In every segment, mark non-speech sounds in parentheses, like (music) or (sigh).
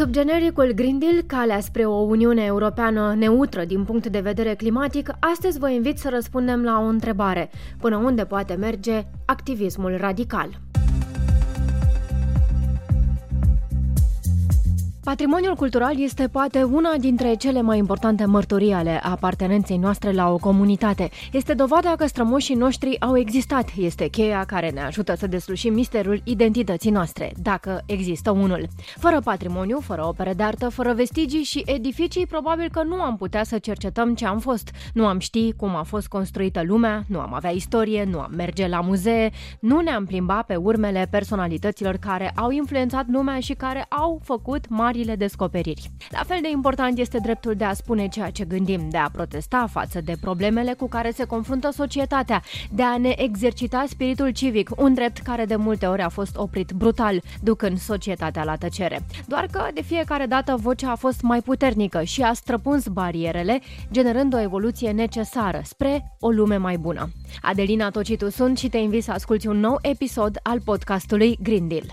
Sub genericul Green Deal, calea spre o Uniune Europeană neutră din punct de vedere climatic, astăzi vă invit să răspundem la o întrebare. Până unde poate merge activismul radical? Patrimoniul cultural este poate una dintre cele mai importante mărturii ale apartenenței noastre la o comunitate. Este dovada că strămoșii noștri au existat. Este cheia care ne ajută să deslușim misterul identității noastre, dacă există unul. Fără patrimoniu, fără opere de artă, fără vestigii și edificii, probabil că nu am putea să cercetăm ce am fost. Nu am ști cum a fost construită lumea, nu am avea istorie, nu am merge la muzee, nu ne-am plimba pe urmele personalităților care au influențat lumea și care au făcut mari marile descoperiri. La fel de important este dreptul de a spune ceea ce gândim, de a protesta față de problemele cu care se confruntă societatea, de a ne exercita spiritul civic, un drept care de multe ori a fost oprit brutal, ducând societatea la tăcere. Doar că de fiecare dată vocea a fost mai puternică și a străpuns barierele, generând o evoluție necesară spre o lume mai bună. Adelina Tocitu sunt și te invit să asculti un nou episod al podcastului Green Deal.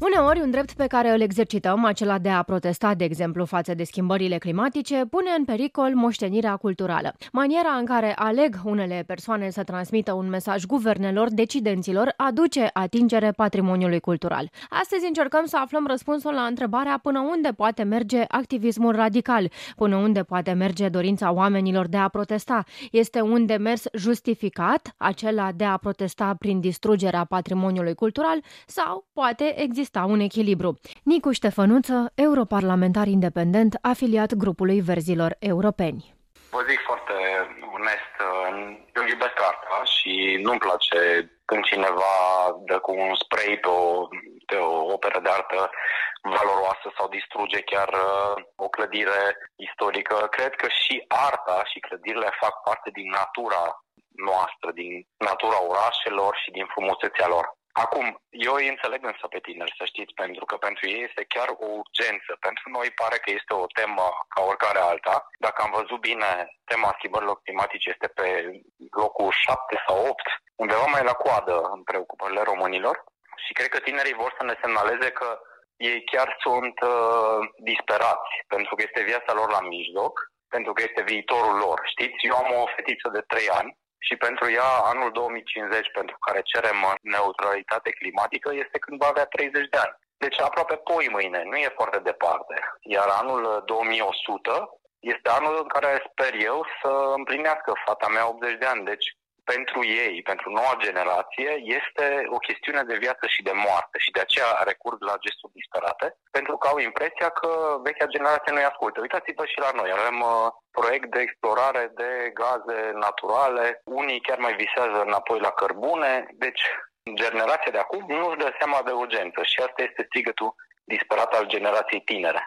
Uneori, un drept pe care îl exercităm, acela de a protesta, de exemplu, față de schimbările climatice, pune în pericol moștenirea culturală. Maniera în care aleg unele persoane să transmită un mesaj guvernelor, decidenților, aduce atingere patrimoniului cultural. Astăzi încercăm să aflăm răspunsul la întrebarea până unde poate merge activismul radical, până unde poate merge dorința oamenilor de a protesta. Este un demers justificat, acela de a protesta prin distrugerea patrimoniului cultural, sau poate exista exista un echilibru. Nicu Ștefănuță, europarlamentar independent, afiliat grupului Verzilor Europeni. Vă zic foarte onest, eu iubesc arta și nu-mi place când cineva dă cu un spray pe o, pe o operă de artă valoroasă sau distruge chiar uh, o clădire istorică. Cred că și arta și clădirile fac parte din natura noastră, din natura orașelor și din frumusețea lor. Acum, eu îi înțeleg însă pe tineri, să știți, pentru că pentru ei este chiar o urgență. Pentru noi pare că este o temă ca oricare alta. Dacă am văzut bine, tema schimbărilor climatice este pe locul 7 sau 8, undeva mai la coadă în preocupările românilor. Și cred că tinerii vor să ne semnaleze că ei chiar sunt uh, disperați, pentru că este viața lor la mijloc, pentru că este viitorul lor. Știți, eu am o fetiță de 3 ani și pentru ea anul 2050, pentru care cerem neutralitate climatică, este când va avea 30 de ani. Deci aproape poi mâine, nu e foarte departe. Iar anul 2100 este anul în care sper eu să împlinească fata mea 80 de ani. Deci pentru ei, pentru noua generație, este o chestiune de viață și de moarte și de aceea recurg la gesturi disperate, pentru că au impresia că vechea generație nu-i ascultă. Uitați-vă și la noi, avem uh, proiect de explorare de gaze naturale, unii chiar mai visează înapoi la cărbune, deci generația de acum nu își dă seama de urgență și asta este strigătul disperat al generației tinere.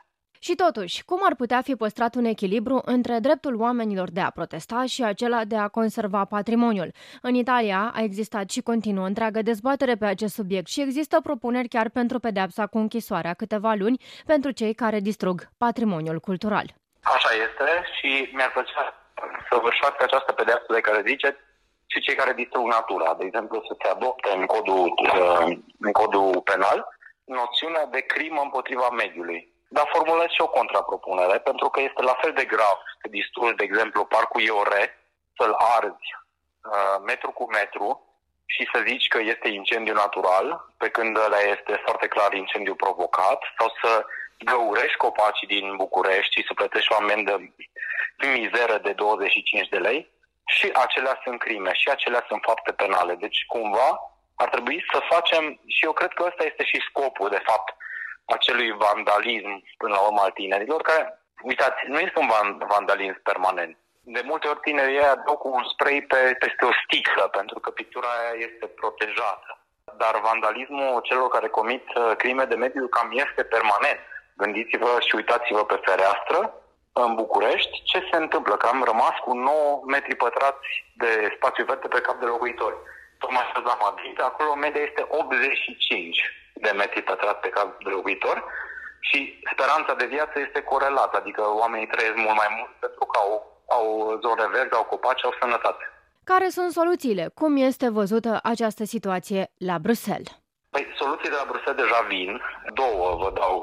Și totuși, cum ar putea fi păstrat un echilibru între dreptul oamenilor de a protesta și acela de a conserva patrimoniul? În Italia a existat și continuă întreagă dezbatere pe acest subiect și există propuneri chiar pentru pedeapsa cu închisoarea câteva luni pentru cei care distrug patrimoniul cultural. Așa este și mi-ar plăcea să vârșească această pedeapsă de care ziceți și cei care distrug natura. De exemplu, să se adopte în codul, uh, în codul penal noțiunea de crimă împotriva mediului dar formulez și o contrapropunere, pentru că este la fel de grav să distrugi, de exemplu, parcul Iore, să-l arzi uh, metru cu metru și să zici că este incendiu natural, pe când ăla este foarte clar incendiu provocat, sau să găurești copacii din București și să plătești o amendă mizeră de 25 de lei, și acelea sunt crime, și acelea sunt fapte penale. Deci, cumva, ar trebui să facem, și eu cred că ăsta este și scopul, de fapt, acelui vandalism până la urmă al tinerilor, care, uitați, nu este un vandalism permanent. De multe ori tinerii ei dau cu un spray pe, peste o sticlă, pentru că pictura aia este protejată. Dar vandalismul celor care comit uh, crime de mediu cam este permanent. Gândiți-vă și uitați-vă pe fereastră, în București, ce se întâmplă? Că am rămas cu 9 metri pătrați de spațiu verde pe cap de locuitori. Tocmai la Madrid, acolo media este 85 de metri pătrați pe cap de locuitor și speranța de viață este corelată, adică oamenii trăiesc mult mai mult pentru că au, au zone verzi, au copaci, au sănătate. Care sunt soluțiile? Cum este văzută această situație la Bruxelles? Păi, soluțiile la Bruxelles deja vin. Două vă dau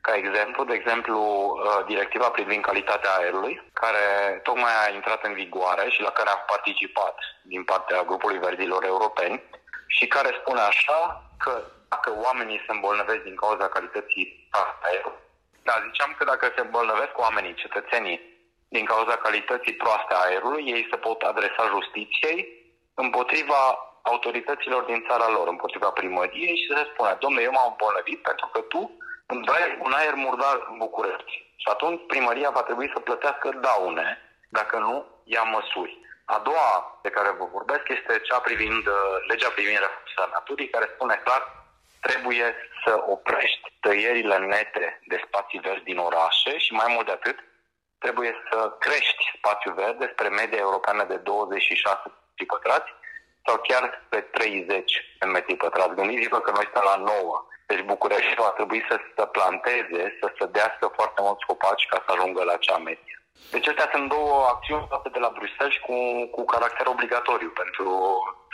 ca exemplu, de exemplu, uh, directiva privind calitatea aerului, care tocmai a intrat în vigoare și la care am participat din partea grupului verzilor europeni și care spune așa că dacă oamenii se îmbolnăvesc din cauza calității aerului, da, ziceam că dacă se îmbolnăvesc oamenii, cetățenii, din cauza calității proaste a aerului, ei se pot adresa justiției împotriva autorităților din țara lor, împotriva primăriei și se spune, domnule, eu m-am îmbolnăvit pentru că tu îmi dai un aer murdar în București. Și atunci primăria va trebui să plătească daune, dacă nu ia măsuri. A doua de care vă vorbesc este cea privind uh, legea privind reformarea naturii, care spune clar trebuie să oprești tăierile nete de spații verzi din orașe și mai mult de atât, trebuie să crești spațiul verde spre media europeană de 26 metri pătrați sau chiar spre 30 de metri pătrați. Gândiți-vă că noi stăm la 9. Deci București va trebui să se planteze, să se dească foarte mulți copaci ca să ajungă la acea medie. Deci acestea sunt două acțiuni toate de la Bruxelles cu, cu caracter obligatoriu pentru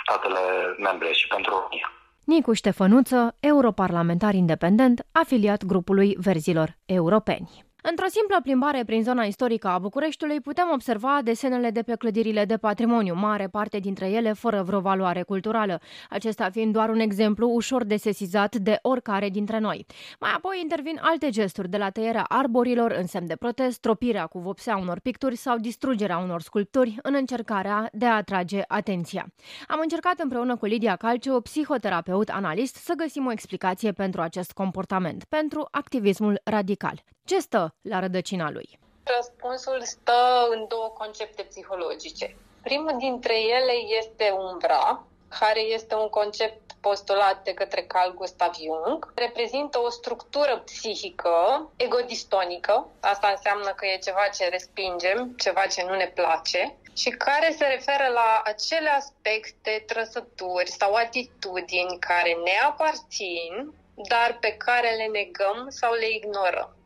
statele membre și pentru România. Nicu Ștefănuță, europarlamentar independent, afiliat grupului Verzilor Europeni. Într-o simplă plimbare prin zona istorică a Bucureștiului putem observa desenele de pe clădirile de patrimoniu, mare parte dintre ele fără vreo valoare culturală, acesta fiind doar un exemplu ușor de sesizat de oricare dintre noi. Mai apoi intervin alte gesturi, de la tăierea arborilor în semn de protest, tropirea cu vopsea unor picturi sau distrugerea unor sculpturi în încercarea de a atrage atenția. Am încercat împreună cu Lidia Calciu, psihoterapeut analist, să găsim o explicație pentru acest comportament, pentru activismul radical. Ce stă la rădăcina lui? Răspunsul stă în două concepte psihologice. Primul dintre ele este umbra, care este un concept postulat de către Carl Gustav Jung, reprezintă o structură psihică egodistonică, asta înseamnă că e ceva ce respingem, ceva ce nu ne place, și care se referă la acele aspecte, trăsături sau atitudini care ne aparțin, dar pe care le negăm sau le ignorăm.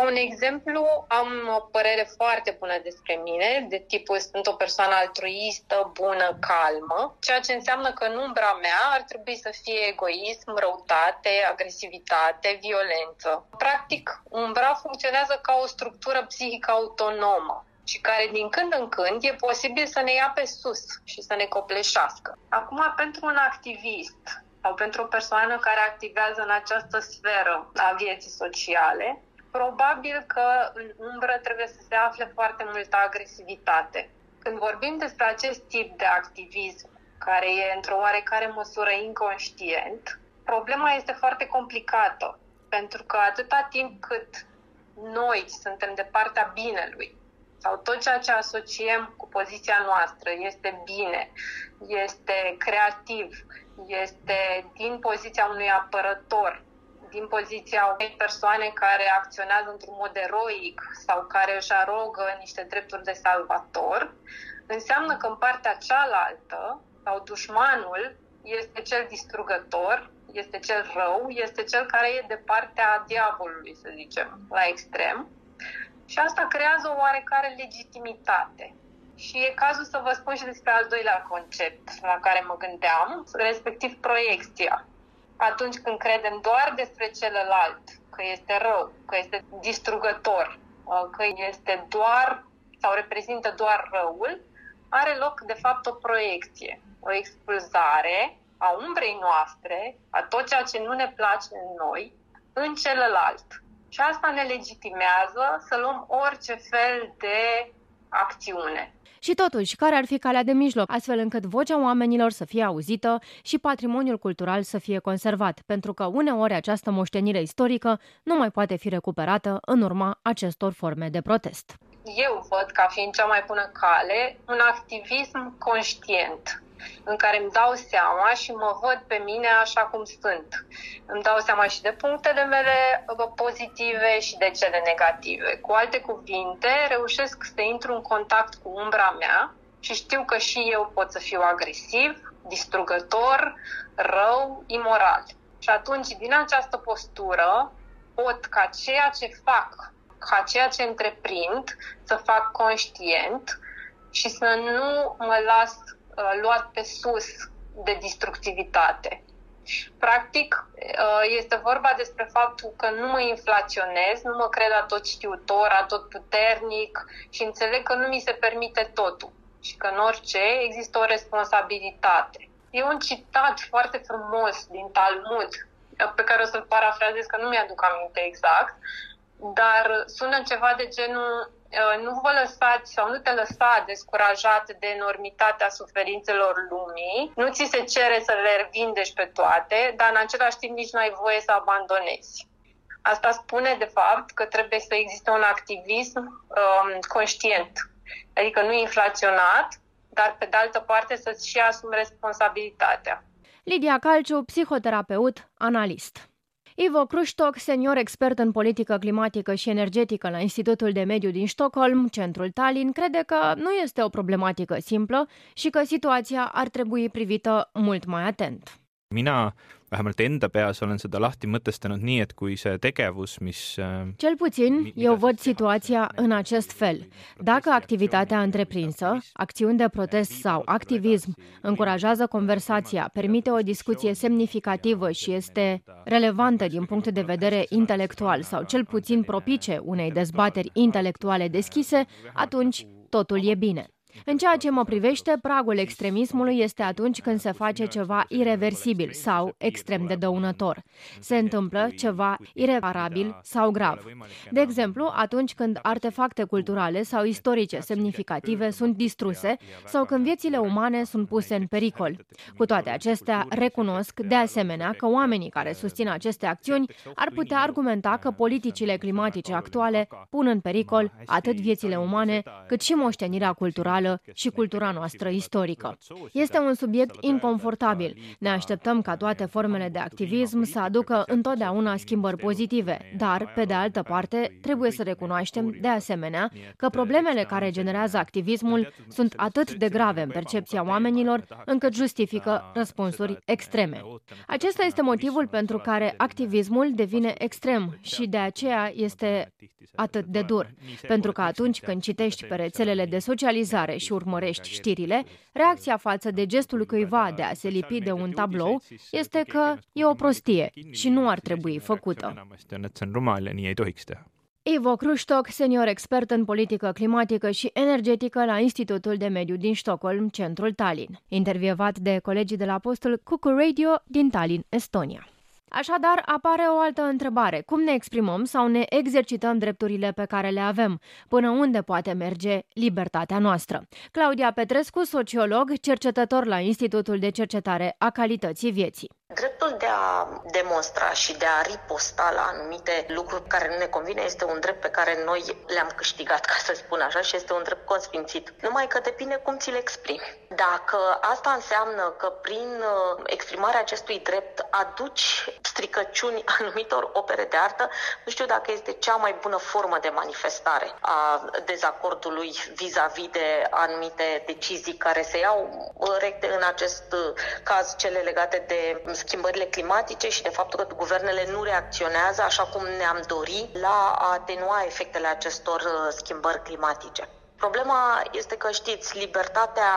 Ca un exemplu, am o părere foarte bună despre mine, de tipul sunt o persoană altruistă, bună, calmă, ceea ce înseamnă că în umbra mea ar trebui să fie egoism, răutate, agresivitate, violență. Practic, umbra funcționează ca o structură psihică autonomă și care din când în când e posibil să ne ia pe sus și să ne copleșească. Acum, pentru un activist sau pentru o persoană care activează în această sferă a vieții sociale, Probabil că în umbră trebuie să se afle foarte multă agresivitate. Când vorbim despre acest tip de activism, care e într-o oarecare măsură inconștient, problema este foarte complicată, pentru că atâta timp cât noi suntem de partea binelui, sau tot ceea ce asociem cu poziția noastră este bine, este creativ, este din poziția unui apărător, din poziția unei persoane care acționează într-un mod eroic sau care își arogă niște drepturi de salvator, înseamnă că în partea cealaltă, sau dușmanul, este cel distrugător, este cel rău, este cel care e de partea diavolului, să zicem, la extrem. Și asta creează o oarecare legitimitate. Și e cazul să vă spun și despre al doilea concept la care mă gândeam, respectiv proiecția atunci când credem doar despre celălalt, că este rău, că este distrugător, uh, că este doar sau reprezintă doar răul, are loc de fapt o proiecție, o expulzare a umbrei noastre, a tot ceea ce nu ne place în noi, în celălalt. Și asta ne legitimează să luăm orice fel de acțiune. Și totuși, care ar fi calea de mijloc, astfel încât vocea oamenilor să fie auzită și patrimoniul cultural să fie conservat, pentru că uneori această moștenire istorică nu mai poate fi recuperată în urma acestor forme de protest. Eu văd ca fiind cea mai bună cale un activism conștient, în care îmi dau seama și mă văd pe mine așa cum sunt. Îmi dau seama și de punctele mele pozitive și de cele negative. Cu alte cuvinte, reușesc să intru în contact cu umbra mea și știu că și eu pot să fiu agresiv, distrugător, rău, imoral. Și atunci, din această postură, pot ca ceea ce fac, ca ceea ce întreprind, să fac conștient și să nu mă las uh, luat pe sus de destructivitate. Practic, uh, este vorba despre faptul că nu mă inflaționez, nu mă cred a tot știutor, a tot puternic și înțeleg că nu mi se permite totul și că în orice există o responsabilitate. E un citat foarte frumos din Talmud, pe care o să-l parafrazez, că nu mi-aduc aminte exact, dar sună ceva de genul Uh, nu vă lăsați sau nu te lăsa descurajat de enormitatea suferințelor lumii, nu ți se cere să le vindești pe toate, dar în același timp nici nu ai voie să abandonezi. Asta spune, de fapt, că trebuie să existe un activism um, conștient, adică nu inflaționat, dar pe de altă parte să-ți și asumi responsabilitatea. Lidia Calciu, psihoterapeut, analist. Ivo Kruștoc, senior expert în politică climatică și energetică la Institutul de Mediu din Stockholm, centrul Tallinn, crede că nu este o problematică simplă și că situația ar trebui privită mult mai atent. Mina vähemalt enda peas olen seda lahti mõtestanud nii, et kui see tegevus, mis... Uh, Cel puțin, eu văd situația în acest fel. Dacă activitatea întreprinsă, acțiuni de protest sau activism, încurajează conversația, permite o discuție semnificativă și este relevantă din punct de vedere intelectual sau cel puțin propice unei dezbateri intelectuale deschise, atunci totul e bine. În ceea ce mă privește, pragul extremismului este atunci când se face ceva irreversibil sau extrem de dăunător. Se întâmplă ceva ireparabil sau grav. De exemplu, atunci când artefacte culturale sau istorice semnificative sunt distruse sau când viețile umane sunt puse în pericol. Cu toate acestea, recunosc de asemenea că oamenii care susțin aceste acțiuni ar putea argumenta că politicile climatice actuale pun în pericol atât viețile umane cât și moștenirea culturală culturală și cultura noastră istorică. Este un subiect inconfortabil. Ne așteptăm ca toate formele de activism să aducă întotdeauna schimbări pozitive, dar, pe de altă parte, trebuie să recunoaștem, de asemenea, că problemele care generează activismul sunt atât de grave în percepția oamenilor, încât justifică răspunsuri extreme. Acesta este motivul pentru care activismul devine extrem și de aceea este atât de dur. Pentru că atunci când citești pe rețelele de socializare și urmărești știrile, reacția față de gestul cuiva de a se lipi de un tablou este că e o prostie și nu ar trebui făcută. Ivo Kruștoc, senior expert în politică climatică și energetică la Institutul de Mediu din Stockholm, centrul Tallinn, intervievat de colegii de la postul Cucu Radio din Tallinn, Estonia. Așadar, apare o altă întrebare. Cum ne exprimăm sau ne exercităm drepturile pe care le avem? Până unde poate merge libertatea noastră? Claudia Petrescu, sociolog, cercetător la Institutul de Cercetare a Calității Vieții. Dreptul de a demonstra și de a riposta la anumite lucruri care nu ne convine este un drept pe care noi le-am câștigat, (laughs) ca să spun așa, și este un drept consfințit. Numai că depinde cum ți-l exprimi. Dacă asta înseamnă că prin uh, exprimarea acestui drept aduci stricăciuni (laughs) anumitor opere de artă, nu știu dacă este cea mai bună formă de manifestare a dezacordului vis-a-vis de anumite decizii care se iau recte în acest uh, caz cele legate de schimbările climatice și de faptul că guvernele nu reacționează așa cum ne-am dori la a atenua efectele acestor uh, schimbări climatice. Problema este că, știți, libertatea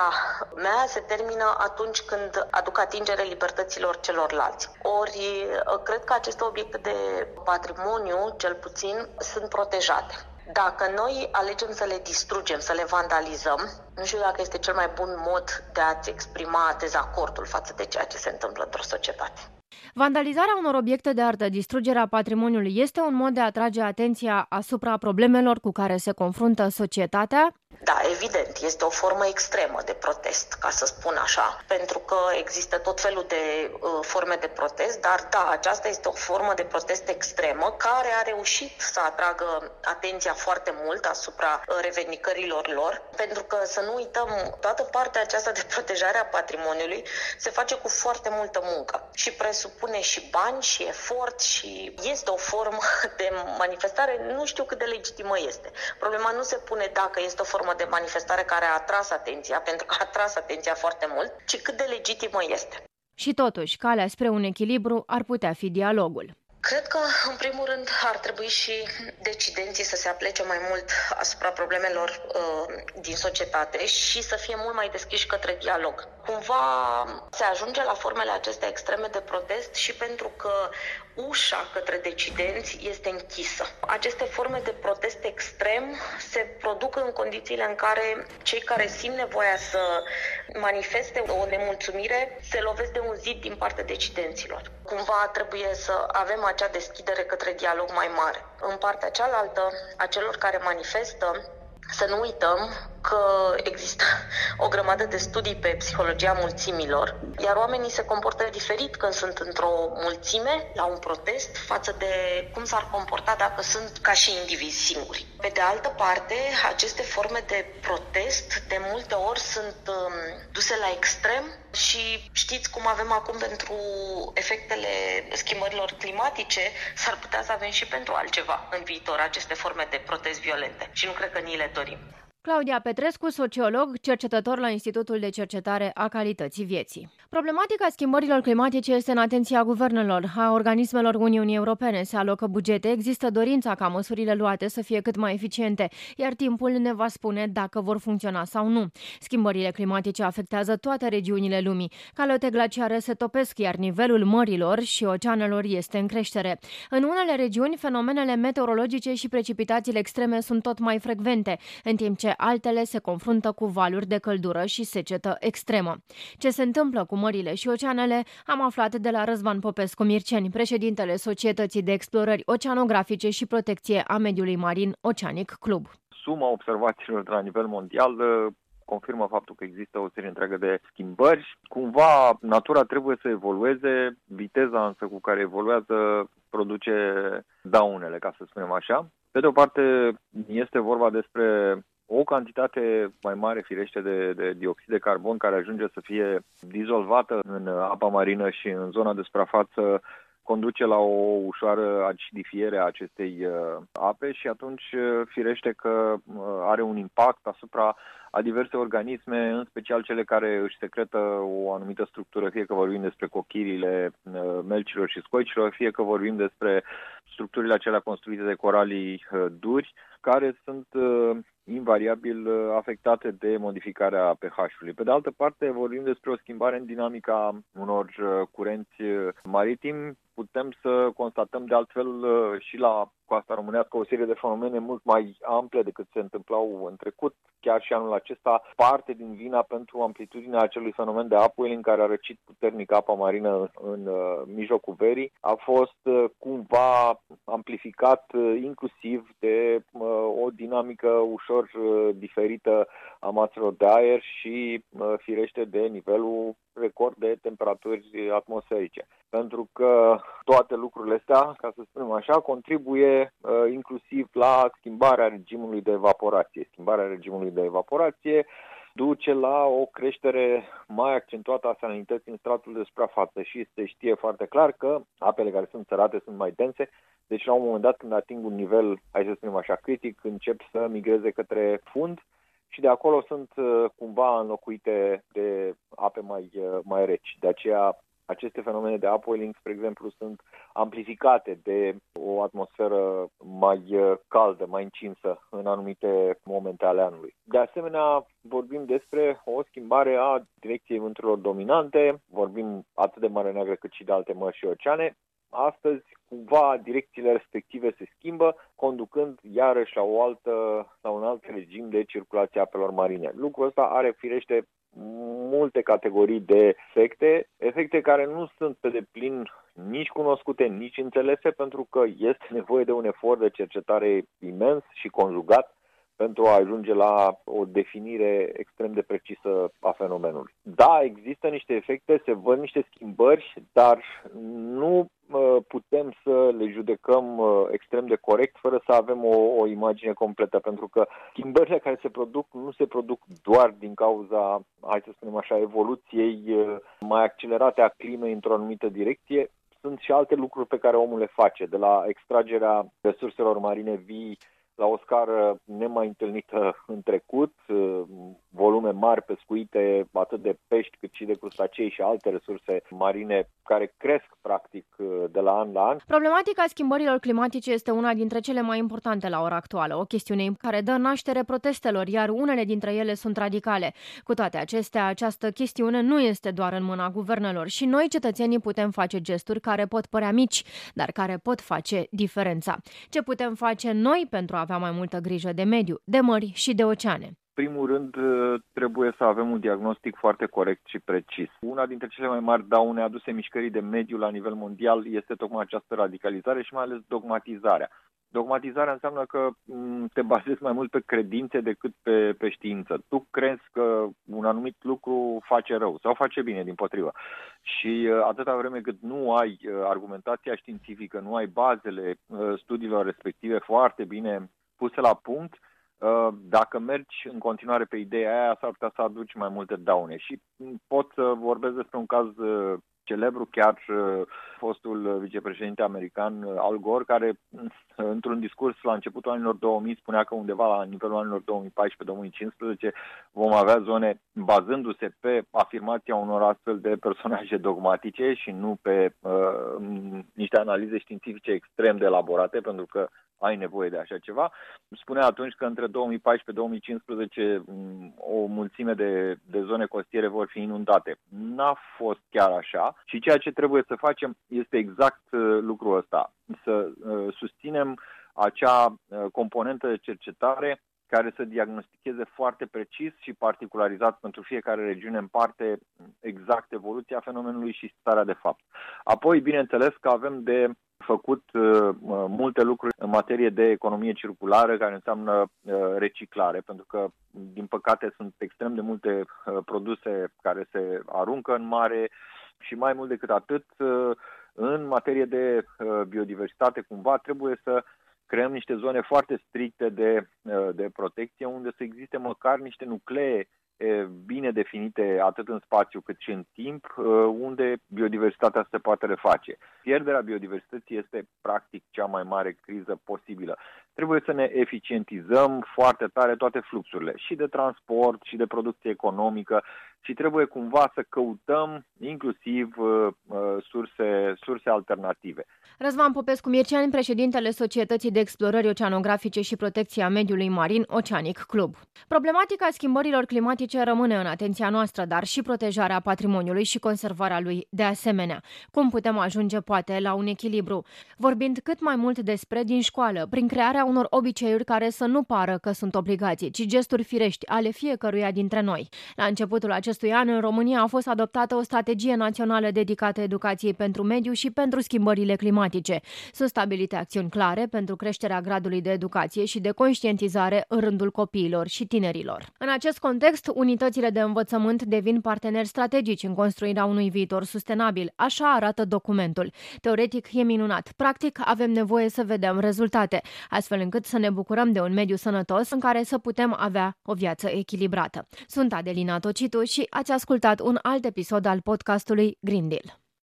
mea se termină atunci când aduc atingere libertăților celorlalți. Ori, uh, cred că aceste obiecte de patrimoniu, cel puțin, sunt protejate. Dacă noi alegem să le distrugem, să le vandalizăm, nu știu dacă este cel mai bun mod de a-ți exprima dezacordul față de ceea ce se întâmplă într-o societate. Vandalizarea unor obiecte de artă, distrugerea patrimoniului este un mod de a atrage atenția asupra problemelor cu care se confruntă societatea? Da, evident, este o formă extremă de protest, ca să spun așa, pentru că există tot felul de uh, forme de protest, dar da, aceasta este o formă de protest extremă care a reușit să atragă atenția foarte mult asupra uh, revendicărilor lor, pentru că să nu uităm, toată partea aceasta de protejare a patrimoniului se face cu foarte multă muncă și presupune și bani și efort și este o formă (laughs) de manifestare, nu știu cât de legitimă este. Problema nu se pune dacă este o formă de manifestare care a atras atenția, pentru că a atras atenția foarte mult, ci cât de legitimă este. Și totuși, calea spre un echilibru ar putea fi dialogul. Cred că, în primul rând, ar trebui și decidenții să se aplece mai mult asupra problemelor uh, din societate și să fie mult mai deschiși către dialog. Cumva se ajunge la formele acestea extreme de protest și pentru că ușa către decidenți este închisă. Aceste forme de protest extrem se produc în condițiile în care cei care simt nevoia să manifeste o nemulțumire se lovesc de un zid din partea decidenților. Cumva trebuie să avem acea deschidere către dialog mai mare. În partea cealaltă, a celor care manifestă, să nu uităm că există o grămadă de studii pe psihologia mulțimilor, iar oamenii se comportă diferit când sunt într-o mulțime, la un protest, față de cum s-ar comporta dacă sunt ca și indivizi singuri. Pe de altă parte, aceste forme de protest de multe ori sunt um, duse la extrem și știți cum avem acum pentru efectele schimbărilor climatice, s-ar putea să avem și pentru altceva în viitor aceste forme de protest violente și nu cred că ni le dorim. Claudia Petrescu, sociolog, cercetător la Institutul de Cercetare a Calității Vieții. Problematica schimbărilor climatice este în atenția guvernelor, a organismelor Uniunii Europene. Se alocă bugete, există dorința ca măsurile luate să fie cât mai eficiente, iar timpul ne va spune dacă vor funcționa sau nu. Schimbările climatice afectează toate regiunile lumii. Calote glaciare se topesc, iar nivelul mărilor și oceanelor este în creștere. În unele regiuni, fenomenele meteorologice și precipitațiile extreme sunt tot mai frecvente, în timp ce altele se confruntă cu valuri de căldură și secetă extremă. Ce se întâmplă cu mările și oceanele am aflat de la Răzvan Popescu Mirceni, președintele Societății de Explorări Oceanografice și Protecție a Mediului Marin Oceanic Club. Suma observațiilor de la nivel mondial uh, confirmă faptul că există o serie întreagă de schimbări. Cumva natura trebuie să evolueze, viteza însă cu care evoluează produce daunele, ca să spunem așa. Pe de o parte, este vorba despre o cantitate mai mare, firește, de, de dioxid de carbon care ajunge să fie dizolvată în apa marină și în zona de suprafață conduce la o ușoară acidifiere a acestei uh, ape și atunci uh, firește că uh, are un impact asupra a diverse organisme, în special cele care își secretă o anumită structură, fie că vorbim despre cochirile melcilor și scoicilor, fie că vorbim despre structurile acelea construite de coralii duri, care sunt invariabil afectate de modificarea pH-ului. Pe de altă parte, vorbim despre o schimbare în dinamica unor curenți maritimi putem să constatăm de altfel uh, și la coasta românească o serie de fenomene mult mai ample decât se întâmplau în trecut. Chiar și anul acesta, parte din vina pentru amplitudinea acelui fenomen de upwelling care a răcit puternic apa marină în, în uh, mijlocul verii a fost uh, cumva amplificat inclusiv de o dinamică ușor diferită a maselor de aer și firește de nivelul record de temperaturi atmosferice. Pentru că toate lucrurile astea, ca să spunem așa, contribuie uh, inclusiv la schimbarea regimului de evaporație. Schimbarea regimului de evaporație duce la o creștere mai accentuată a salinității în stratul de suprafață și se știe foarte clar că apele care sunt țărate sunt mai dense, deci la un moment dat când ating un nivel, hai să spunem așa, critic, încep să migreze către fund și de acolo sunt uh, cumva înlocuite de ape mai, uh, mai reci. De aceea aceste fenomene de upwelling, spre exemplu, sunt amplificate de o atmosferă mai uh, caldă, mai încinsă în anumite momente ale anului. De asemenea, vorbim despre o schimbare a direcției vânturilor dominante, vorbim atât de Mare Neagră cât și de alte mări și oceane, Astăzi, cumva, direcțiile respective se schimbă, conducând iarăși la, o altă, la un alt regim de circulație a apelor marine. Lucrul ăsta are, firește, multe categorii de efecte, efecte care nu sunt pe deplin nici cunoscute, nici înțelese, pentru că este nevoie de un efort de cercetare imens și conjugat pentru a ajunge la o definire extrem de precisă a fenomenului. Da, există niște efecte, se văd niște schimbări, dar nu putem să le judecăm extrem de corect fără să avem o, o imagine completă, pentru că schimbările care se produc nu se produc doar din cauza, hai să spunem așa, evoluției mai accelerate a climei într-o anumită direcție, sunt și alte lucruri pe care omul le face, de la extragerea resurselor marine vii la o scară nemai întâlnită în trecut, volume mari pescuite, atât de pești cât și de crustacei și alte resurse marine care cresc practic de la an la an. Problematica schimbărilor climatice este una dintre cele mai importante la ora actuală, o chestiune care dă naștere protestelor, iar unele dintre ele sunt radicale. Cu toate acestea, această chestiune nu este doar în mâna guvernelor și noi, cetățenii, putem face gesturi care pot părea mici, dar care pot face diferența. Ce putem face noi pentru a avea mai multă grijă de mediu, de mări și de oceane? Primul rând, trebuie să avem un diagnostic foarte corect și precis. Una dintre cele mai mari daune aduse mișcării de mediu la nivel mondial este tocmai această radicalizare și mai ales dogmatizarea. Dogmatizarea înseamnă că mm, te bazezi mai mult pe credințe decât pe, pe știință. Tu crezi că un anumit lucru face rău sau face bine, din potrivă. Și uh, atâta vreme cât nu ai uh, argumentația științifică, nu ai bazele uh, studiilor respective foarte bine puse la punct, dacă mergi în continuare pe ideea aia, s-ar putea să aduci mai multe daune. Și mm, pot să vorbesc despre un caz celebru chiar uh, fostul vicepreședinte american uh, Al Gore, care uh, într-un discurs la începutul anilor 2000 spunea că undeva la nivelul anilor 2014-2015 vom avea zone bazându-se pe afirmația unor astfel de personaje dogmatice și nu pe uh, niște analize științifice extrem de elaborate, pentru că ai nevoie de așa ceva. Spunea atunci că între 2014-2015 mm, o mulțime de, de zone costiere vor fi inundate. N-a fost chiar așa și ceea ce trebuie să facem este exact uh, lucrul ăsta, să uh, susținem acea uh, componentă de cercetare care să diagnosticheze foarte precis și particularizat pentru fiecare regiune în parte exact evoluția fenomenului și starea de fapt. Apoi, bineînțeles că avem de făcut uh, multe lucruri în materie de economie circulară, care înseamnă uh, reciclare, pentru că, din păcate, sunt extrem de multe uh, produse care se aruncă în mare și mai mult decât atât, uh, în materie de uh, biodiversitate, cumva, trebuie să creăm niște zone foarte stricte de, uh, de protecție, unde să existe măcar niște nuclee bine definite atât în spațiu cât și în timp, unde biodiversitatea se poate reface. Pierderea biodiversității este practic cea mai mare criză posibilă. Trebuie să ne eficientizăm foarte tare toate fluxurile, și de transport, și de producție economică, și trebuie cumva să căutăm inclusiv uh, surse, surse alternative. Răzvan Popescu Mircean, președintele Societății de Explorări Oceanografice și Protecție a Mediului Marin, Oceanic Club. Problematica schimbărilor climatice rămâne în atenția noastră, dar și protejarea patrimoniului și conservarea lui de asemenea. Cum putem ajunge poate la un echilibru? Vorbind cât mai mult despre din școală, prin crearea unor obiceiuri care să nu pară că sunt obligații, ci gesturi firești ale fiecăruia dintre noi. La începutul acestui an, în România a fost adoptată o strategie națională dedicată educației pentru mediu și pentru schimbările climatice. Sunt stabilite acțiuni clare pentru creșterea gradului de educație și de conștientizare în rândul copiilor și tinerilor. În acest context, unitățile de învățământ devin parteneri strategici în construirea unui viitor sustenabil. Așa arată documentul. Teoretic e minunat. Practic, avem nevoie să vedem rezultate, astfel încât să ne bucurăm de un mediu sănătos în care să putem avea o viață echilibrată. Sunt Adelina Tocitu și ați ascultat un alt episod al podcastului Green Deal.